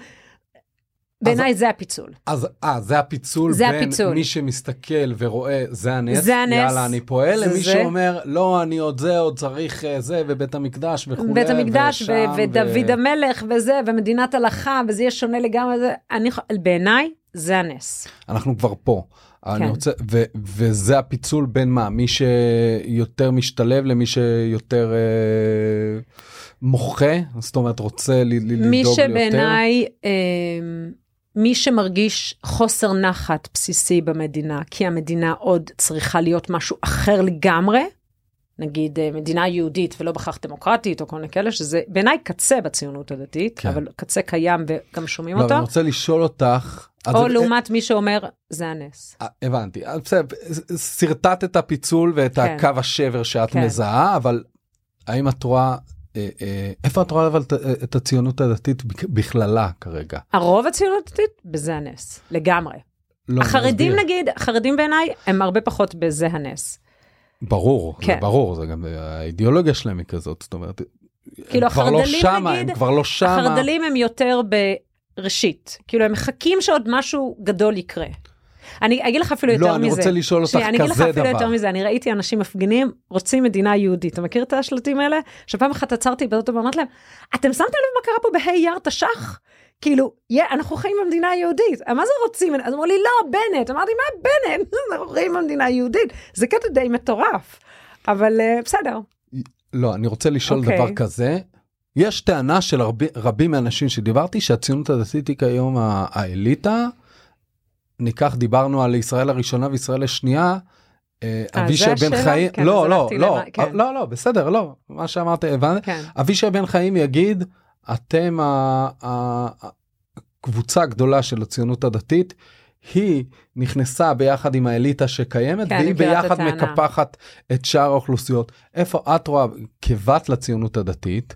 בעיניי זה הפיצול. אז אה, זה הפיצול זה בין הפיצול. מי שמסתכל ורואה זה הנס, זה הנס, יאללה אני פועל, למי זה. שאומר לא אני עוד זה עוד צריך אה, זה ובית המקדש וכולי. בית המקדש ו- ודוד ו... המלך וזה ומדינת הלכה וזה יהיה שונה לגמרי, זה, אני, בעיניי זה הנס. אנחנו כבר פה. אני כן. רוצה, ו, וזה הפיצול בין מה? מי שיותר משתלב למי שיותר אה, מוחה? זאת אומרת, רוצה לדאוג ליותר? מי שבעיניי, אה, מי שמרגיש חוסר נחת בסיסי במדינה, כי המדינה עוד צריכה להיות משהו אחר לגמרי, נגיד אה, מדינה יהודית ולא בהכרח דמוקרטית או כל מיני כאלה, שזה בעיניי קצה בציונות הדתית, כן. אבל קצה קיים וגם שומעים לא, אותו, אני רוצה לשאול אותך. או לעומת מי שאומר, זה הנס. אה, הבנתי, אז בסדר, שרטטת את הפיצול ואת כן. הקו השבר שאת כן. מזהה, אבל האם את רואה, אה, אה, איפה את רואה אבל את- הציונות הדתית בכ- בכללה כרגע? הרוב הציונות הדתית, בזה הנס, לגמרי. לא, אני החרדים. נגיד, החרדים בעיניי, הם הרבה פחות בזה הנס. ברור, זה כן. ברור, זה גם האידיאולוגיה שלהם היא כזאת, זאת אומרת, כאילו, הם כבר לא החרד"לים, שמה, נגיד, הם כבר לא שמה. החרד"לים הם יותר בראשית, כאילו הם מחכים שעוד משהו גדול יקרה. אני אגיד לך אפילו יותר לא, מזה. אני רוצה לשאול אותך שנייה, אני אגיד לך כזה אפילו יותר דבר. מזה, אני ראיתי אנשים מפגינים, רוצים מדינה יהודית. אתה מכיר את השלטים האלה? שפעם אחת עצרתי באוטו ואמרתי להם, אתם שמתם לב מה קרה פה בה' אייר תש"ח? כאילו, יא, אנחנו חיים במדינה היהודית. מה זה רוצים? אז אמרו לי, לא, בנט. אמרתי, מה בנט? אנחנו חיים במדינה היהודית. זה קטע די מטורף. אבל אה, בסדר. לא, אני רוצה לשאול אוקיי. דבר כזה. יש טענה של רבי, רבים מהאנשים שדיברתי שהציונות הדתית היא כיום האליטה. ניקח, דיברנו על ישראל הראשונה וישראל השנייה. אה, אה, אבישי בן? חיים, כן, לא, לא, לא, כן. לא, לא, בסדר, לא, מה שאמרת הבנתי. כן. אבישי בן חיים יגיד, אתם הקבוצה הגדולה של הציונות הדתית, היא נכנסה ביחד עם האליטה שקיימת, כן, והיא ביחד. מקפחת את שאר האוכלוסיות. איפה את רואה, כבת לציונות הדתית,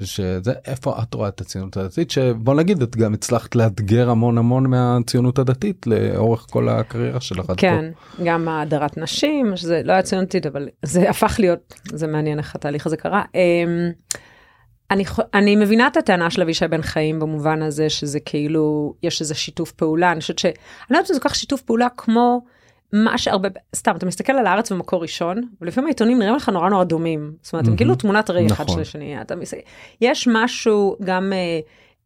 שזה, איפה את רואה את הציונות הדתית, שבוא נגיד, את גם הצלחת לאתגר המון המון מהציונות הדתית לאורך כל הקריירה שלך. כן, גם הדרת נשים, שזה לא היה ציונתית, אבל זה הפך להיות, זה מעניין איך התהליך הזה קרה. אמ, אני, אני מבינה את הטענה של אבישי בן חיים במובן הזה שזה כאילו, יש איזה שיתוף פעולה, אני חושבת ש... אני לא יודעת אם זה כל כך שיתוף פעולה כמו מה שהרבה, סתם, אתה מסתכל על הארץ במקור ראשון, ולפעמים העיתונים נראים לך נורא נורא דומים. זאת אומרת, הם מהמם. כאילו תמונת ראי אחד נכון. של השני. אתה מסתכל- יש משהו גם... אה,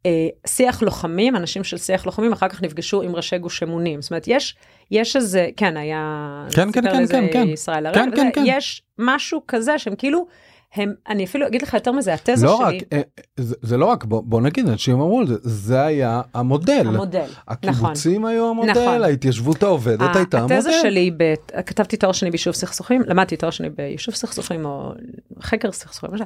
אה, שיח לוחמים, אנשים של שיח לוחמים אחר כך נפגשו עם ראשי גוש אמונים. זאת אומרת, יש, יש איזה, כן, היה... כן, כן, כן, כן, כן. ישראל כן, הראל, כן, וזה, כן. יש משהו כזה שהם כאילו, הם, אני אפילו אגיד לך יותר מזה, התזה לא שלי, רק, אה, זה, זה לא רק, בוא, בוא נגיד, אנשים אמרו זה, זה היה המודל. המודל, נכון. הקיבוצים היו המודל, נכון. ההתיישבות העובדת הייתה המודל. התזה שלי, ב... כתבתי תואר שני ביישוב סכסוכים, למדתי תואר שני ביישוב סכסוכים או חקר סכסוכים, למשל,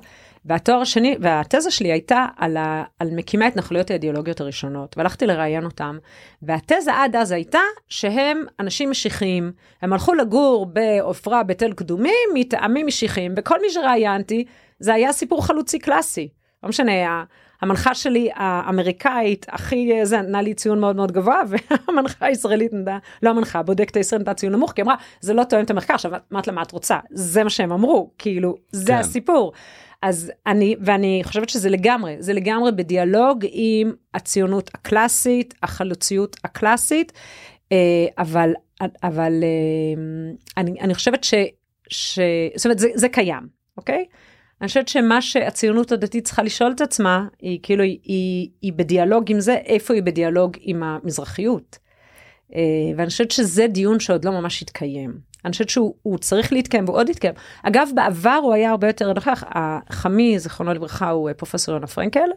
והתואר השני, והתזה שלי הייתה על, ה... על מקימי ההתנחלויות האידיאולוגיות הראשונות, והלכתי לראיין אותם, והתזה עד אז הייתה שהם אנשים משיחיים, הם הלכו לגור בעופרה בתל קדומים מטעמים משיחיים, וכל מי שראיינתי, זה היה סיפור חלוצי קלאסי. לא משנה, המנחה שלי האמריקאית הכי זה נתנה לי ציון מאוד מאוד גבוה והמנחה הישראלית נתנה, לא המנחה, הבודקת הישראלית נתנה ציון נמוך כי אמרה זה לא תואם את המחקר עכשיו אמרת לה מה את רוצה זה מה שהם אמרו כאילו זה כן. הסיפור. אז אני ואני חושבת שזה לגמרי זה לגמרי בדיאלוג עם הציונות הקלאסית החלוציות הקלאסית אה, אבל אבל אה, אני אני חושבת ש, ש זאת אומרת זה, זה קיים אוקיי. אני חושבת שמה שהציונות הדתית צריכה לשאול את עצמה, היא כאילו, היא, היא, היא בדיאלוג עם זה, איפה היא בדיאלוג עם המזרחיות. אה, ואני חושבת שזה דיון שעוד לא ממש התקיים. אני חושבת שהוא הוא צריך להתקיים והוא עוד יתקיים. אגב, בעבר הוא היה הרבה יותר נוכח. החמי, זיכרונו לברכה, הוא אה, פרופסור יונה פרנקל,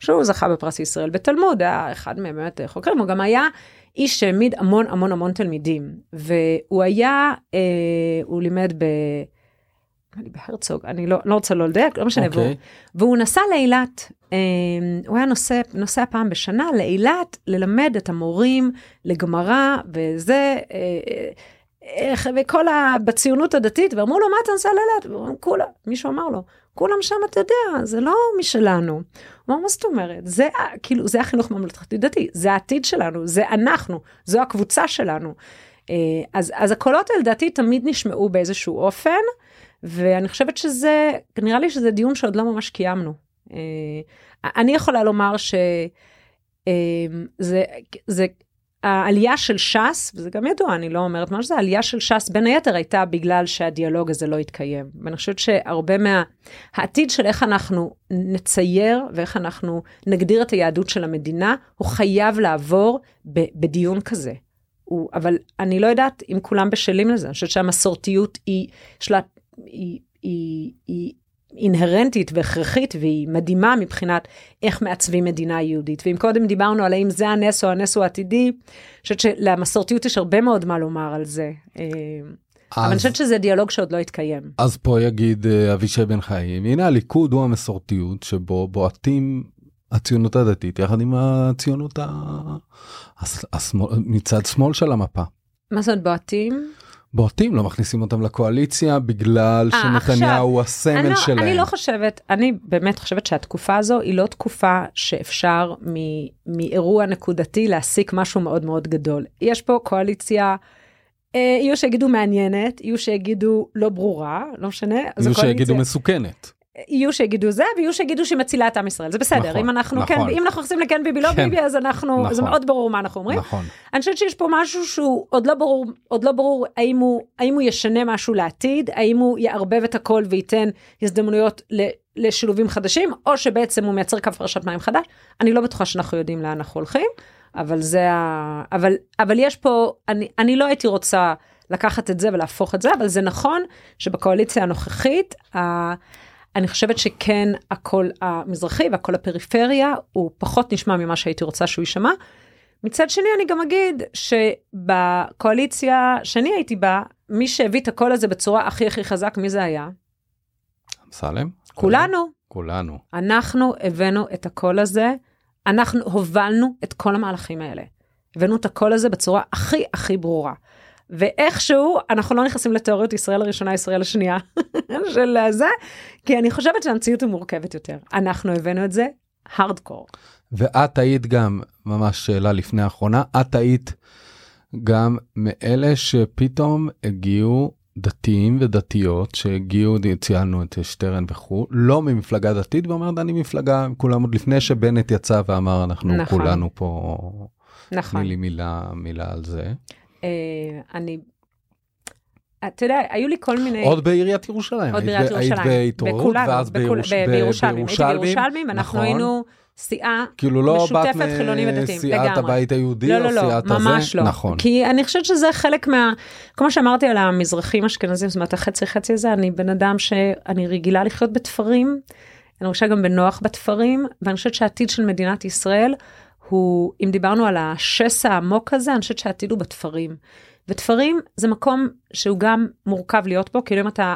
שהוא זכה בפרס ישראל בתלמוד, היה אחד מהם באמת אה, חוקרים, הוא גם היה איש שהעמיד המון המון המון תלמידים. והוא היה, אה, הוא לימד ב... לי בהרצוג, אני לא, לא רוצה לא לדייק, לא משנה, והוא, אוקיי. והוא נסע לאילת, אה, הוא היה נוסע, נוסע פעם בשנה לאילת ללמד את המורים לגמרא וזה, אה, אה, וכל ה... בציונות הדתית, ואמרו לו, מה אתה נוסע לאילת? כולה, מישהו אמר לו, כולם שם, אתה יודע, זה לא משלנו. הוא אמר, מה זאת אומרת? זה, כאילו, זה החינוך ממלכתי דתי, זה העתיד שלנו, זה אנחנו, זו הקבוצה שלנו. אה, אז, אז הקולות האלה, לדעתי, תמיד נשמעו באיזשהו אופן, ואני חושבת שזה, נראה לי שזה דיון שעוד לא ממש קיימנו. אה, אני יכולה לומר שזה, זה, זה, העלייה של ש"ס, וזה גם ידוע, אני לא אומרת מה שזה, העלייה של ש"ס בין היתר הייתה בגלל שהדיאלוג הזה לא התקיים. ואני חושבת שהרבה מה... העתיד של איך אנחנו נצייר ואיך אנחנו נגדיר את היהדות של המדינה, הוא חייב לעבור ב- בדיון כזה. הוא, אבל אני לא יודעת אם כולם בשלים לזה, אני חושבת שהמסורתיות היא, יש לה, היא, היא, היא אינהרנטית והכרחית והיא מדהימה מבחינת איך מעצבים מדינה יהודית. ואם קודם דיברנו על האם זה הנס או הנס הוא עתידי, אני חושבת שלמסורתיות יש הרבה מאוד מה לומר על זה. אה, אבל אני חושבת שזה דיאלוג שעוד לא התקיים. אז פה יגיד אה, אבישי בן חיים, הנה הליכוד הוא המסורתיות שבו בועטים הציונות הדתית יחד עם הציונות ה... הס- השמאל, מצד שמאל של המפה. מה זאת בועטים? בועטים, לא מכניסים אותם לקואליציה בגלל אה, שנתניהו הוא אני הסמל לא, שלהם. אני לא חושבת, אני באמת חושבת שהתקופה הזו היא לא תקופה שאפשר מ- מאירוע נקודתי להסיק משהו מאוד מאוד גדול. יש פה קואליציה, אה, יהיו שיגידו מעניינת, יהיו שיגידו לא ברורה, לא משנה. יהיו שיגידו מסוכנת. יהיו שיגידו זה ויהיו שיגידו שהיא מצילה את עם ישראל זה בסדר נכון, אם אנחנו נכון. כן אם אנחנו נכנסים לכן ביבי לא כן. ביבי אז אנחנו זה נכון. מאוד ברור מה אנחנו אומרים. נכון. אני חושבת שיש פה משהו שהוא עוד לא ברור עוד לא ברור האם הוא האם הוא ישנה משהו לעתיד האם הוא יערבב את הכל וייתן הזדמנויות ל- לשילובים חדשים או שבעצם הוא מייצר קו פרשת מים חדש אני לא בטוחה שאנחנו יודעים לאן אנחנו הולכים אבל זה ה... אבל אבל יש פה אני אני לא הייתי רוצה לקחת את זה ולהפוך את זה אבל זה נכון שבקואליציה הנוכחית. ה... אני חושבת שכן הקול המזרחי והקול הפריפריה הוא פחות נשמע ממה שהייתי רוצה שהוא יישמע. מצד שני אני גם אגיד שבקואליציה שאני הייתי בה מי שהביא את הקול הזה בצורה הכי הכי חזק מי זה היה? אמסלם? כולנו. כולנו. אנחנו הבאנו את הקול הזה, אנחנו הובלנו את כל המהלכים האלה. הבאנו את הקול הזה בצורה הכי הכי ברורה. ואיכשהו אנחנו לא נכנסים לתיאוריות ישראל הראשונה ישראל השנייה של זה כי אני חושבת שהמציאות היא מורכבת יותר אנחנו הבאנו את זה הארדקור. ואת היית גם, ממש שאלה לפני האחרונה, את היית גם מאלה שפתאום הגיעו דתיים ודתיות שהגיעו, ציינו את שטרן וכו', לא ממפלגה דתית, ואומרת אני מפלגה, כולם עוד לפני שבנט יצא ואמר אנחנו נכון. כולנו פה, נכון. תני לי מילה, מילה על זה. אה, אני. אתה יודע היו לי כל מיני עוד בעיריית ירושלים, עוד בעיריית ב- היית ירושלים, בהתעוררות, ואז בירושלמים, הייתי בירושלמים, אנחנו נכון. היינו סיעה כאילו לא משותפת חילונים ודתיים, מסיעת לגמרי. הבית היהודי לא, או לא, לא, סיעת הזה, ממש לא. נכון. כי אני חושבת שזה חלק מה... כמו שאמרתי על המזרחים אשכנזים, זאת אומרת החצי חצי הזה, אני בן אדם שאני רגילה לחיות בתפרים, אני מרגישה גם בנוח בתפרים, ואני חושבת שהעתיד של מדינת ישראל הוא, אם דיברנו על השסע העמוק הזה, אני חושבת שהעתיד הוא בתפרים. ותפרים זה מקום שהוא גם מורכב להיות בו, כאילו אם אתה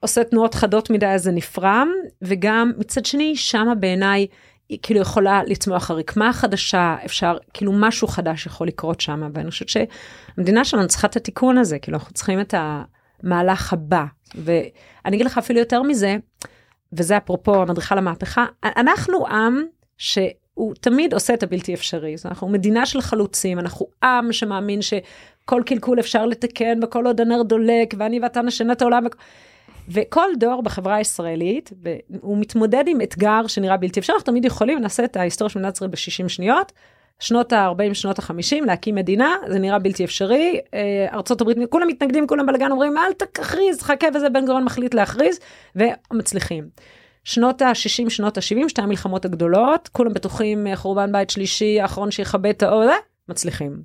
עושה תנועות חדות מדי אז זה נפרם, וגם מצד שני שמה בעיניי כאילו יכולה לצמוח הרקמה חדשה, אפשר, כאילו משהו חדש יכול לקרות שם, ואני חושבת שהמדינה שלנו צריכה את התיקון הזה, כאילו אנחנו צריכים את המהלך הבא. ואני אגיד לך אפילו יותר מזה, וזה אפרופו המדריכה למהפכה, אנחנו עם שהוא תמיד עושה את הבלתי אפשרי, אנחנו מדינה של חלוצים, אנחנו עם שמאמין שכל קלקול אפשר לתקן, וכל עוד הנר דולק, ואני ואתה נשנה את העולם. וכל דור בחברה הישראלית, הוא מתמודד עם אתגר שנראה בלתי אפשרי, אנחנו תמיד יכולים, נעשה את ההיסטוריה של מדינת ישראל ב-60 שניות, שנות ה-40, שנות ה-50, להקים מדינה, זה נראה בלתי אפשרי, אה, ארצות הברית, כולם מתנגדים, כולם בלאגן, אומרים, אל תכריז, חכה וזה, בן גוריון מחליט להכריז, ומצליחים. שנות ה-60, שנות ה-70, שתי המלחמות הגדולות, כולם בטוחים, חורבן בית שלישי, האחרון שיכבד את האור, מצליחים.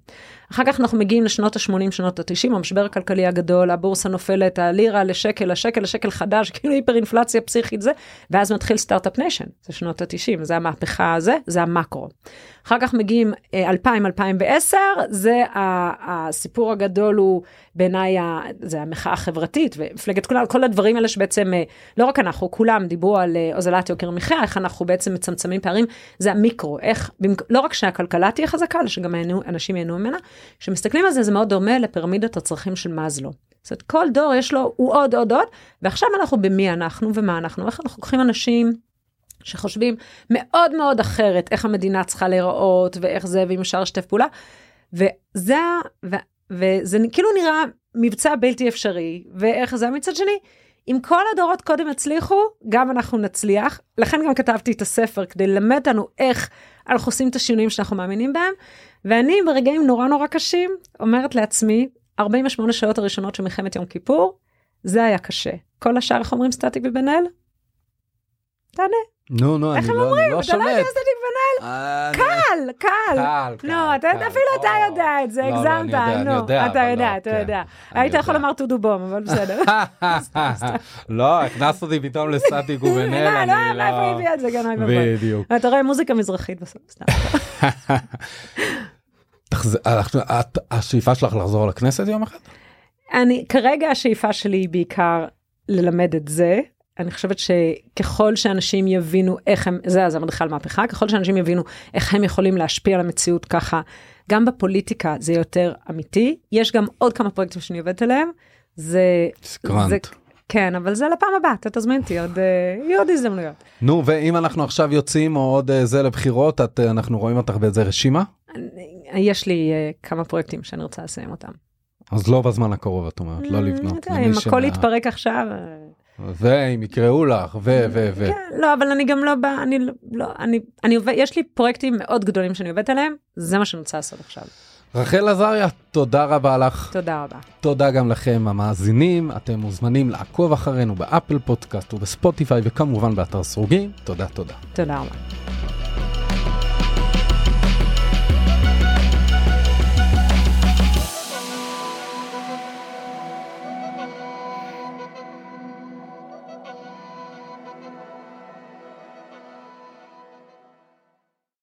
אחר כך אנחנו מגיעים לשנות ה-80, שנות ה-90, המשבר הכלכלי הגדול, הבורסה נופלת, הלירה לשקל, השקל לשקל חדש, כאילו היפר-אינפלציה פסיכית זה, ואז מתחיל Start-Up Nation, זה שנות ה-90, זה המהפכה הזה, זה המקרו. אחר כך מגיעים 2000, 2010, זה הסיפור הגדול הוא בעיניי, זה המחאה החברתית, ומפלגת כולם, כל הדברים האלה שבעצם, לא רק אנחנו, כולם דיברו על הוזלת יוקר המחיה, איך אנחנו בעצם מצמצמים פערים, זה המיקרו, איך, לא רק שהכלכלה תהיה חזקה, אלא שגם אנשים ייהנו ממנה. כשמסתכלים על זה זה מאוד דומה לפירמידת הצרכים של מאזלו. זאת אומרת כל דור יש לו הוא עוד עוד עוד ועכשיו אנחנו במי אנחנו ומה אנחנו איך אנחנו לוקחים אנשים שחושבים מאוד מאוד אחרת איך המדינה צריכה להיראות ואיך זה ואם אפשר לשתף פעולה. וזה ו, וזה כאילו נראה מבצע בלתי אפשרי ואיך זה מצד שני. אם כל הדורות קודם הצליחו גם אנחנו נצליח לכן גם כתבתי את הספר כדי ללמד אותנו איך אנחנו עושים את השינויים שאנחנו מאמינים בהם. ואני ברגעים נורא נורא קשים אומרת לעצמי 48 שעות הראשונות של מלחמת יום כיפור זה היה קשה כל השאר איך אומרים סטטיק ובן אל? תענה. נו נו איך אני הם לא, אומרים? אני לא אתה לא יודע. סטטיק ובן אל? קל קל. קל, קל, לא אתה קל. אפילו אתה. יודע את זה לא, לא, הגזמת אני אני נו יודע, אתה יודע לא, אתה כן. יודע. אני היית יכול. לומר טודו בום אבל בסדר. לא, הכנסת אותי פתאום לסטטיק ובן אל, לא, לא, אני מאיפה לא... הביאה את זה גם אוי ואבוי. בדיוק. אתה רואה מוזיקה מזרחית בסוף. סתם. תחז- את- את- השאיפה שלך לחזור לכנסת יום אחד? אני, כרגע השאיפה שלי היא בעיקר ללמד את זה. אני חושבת שככל שאנשים יבינו איך הם, זה אז המדריכל מהפכה, ככל שאנשים יבינו איך הם יכולים להשפיע על המציאות ככה, גם בפוליטיקה זה יותר אמיתי. יש גם עוד כמה פרויקטים שאני עובדת עליהם. זה... סקרנט. זה, כן, אבל זה לפעם הבאה, אתה תזמין אותי, עוד, אה, יהיו עוד הזדמנויות. נו, ואם אנחנו עכשיו יוצאים או עוד אה, זה לבחירות, את, אה, אנחנו רואים אותך באיזה רשימה? יש לי אה, כמה פרויקטים שאני רוצה לסיים אותם. אז לא בזמן הקרוב, את אומרת, לא אה, לבנות. אם הכל יתפרק עכשיו... אה, ואם יקראו לך, ו, ו, ו. כן, לא, אבל אני גם לא באה, אני לא- לא, אני, אני עובד, יש לי פרויקטים מאוד גדולים שאני עובדת עליהם, זה מה שאני רוצה לעשות עכשיו. רחל עזריה, תודה רבה לך. תודה רבה. תודה גם לכם המאזינים, אתם מוזמנים לעקוב אחרינו באפל פודקאסט ובספוטיפיי וכמובן באתר סרוגים. תודה, תודה. תודה רבה.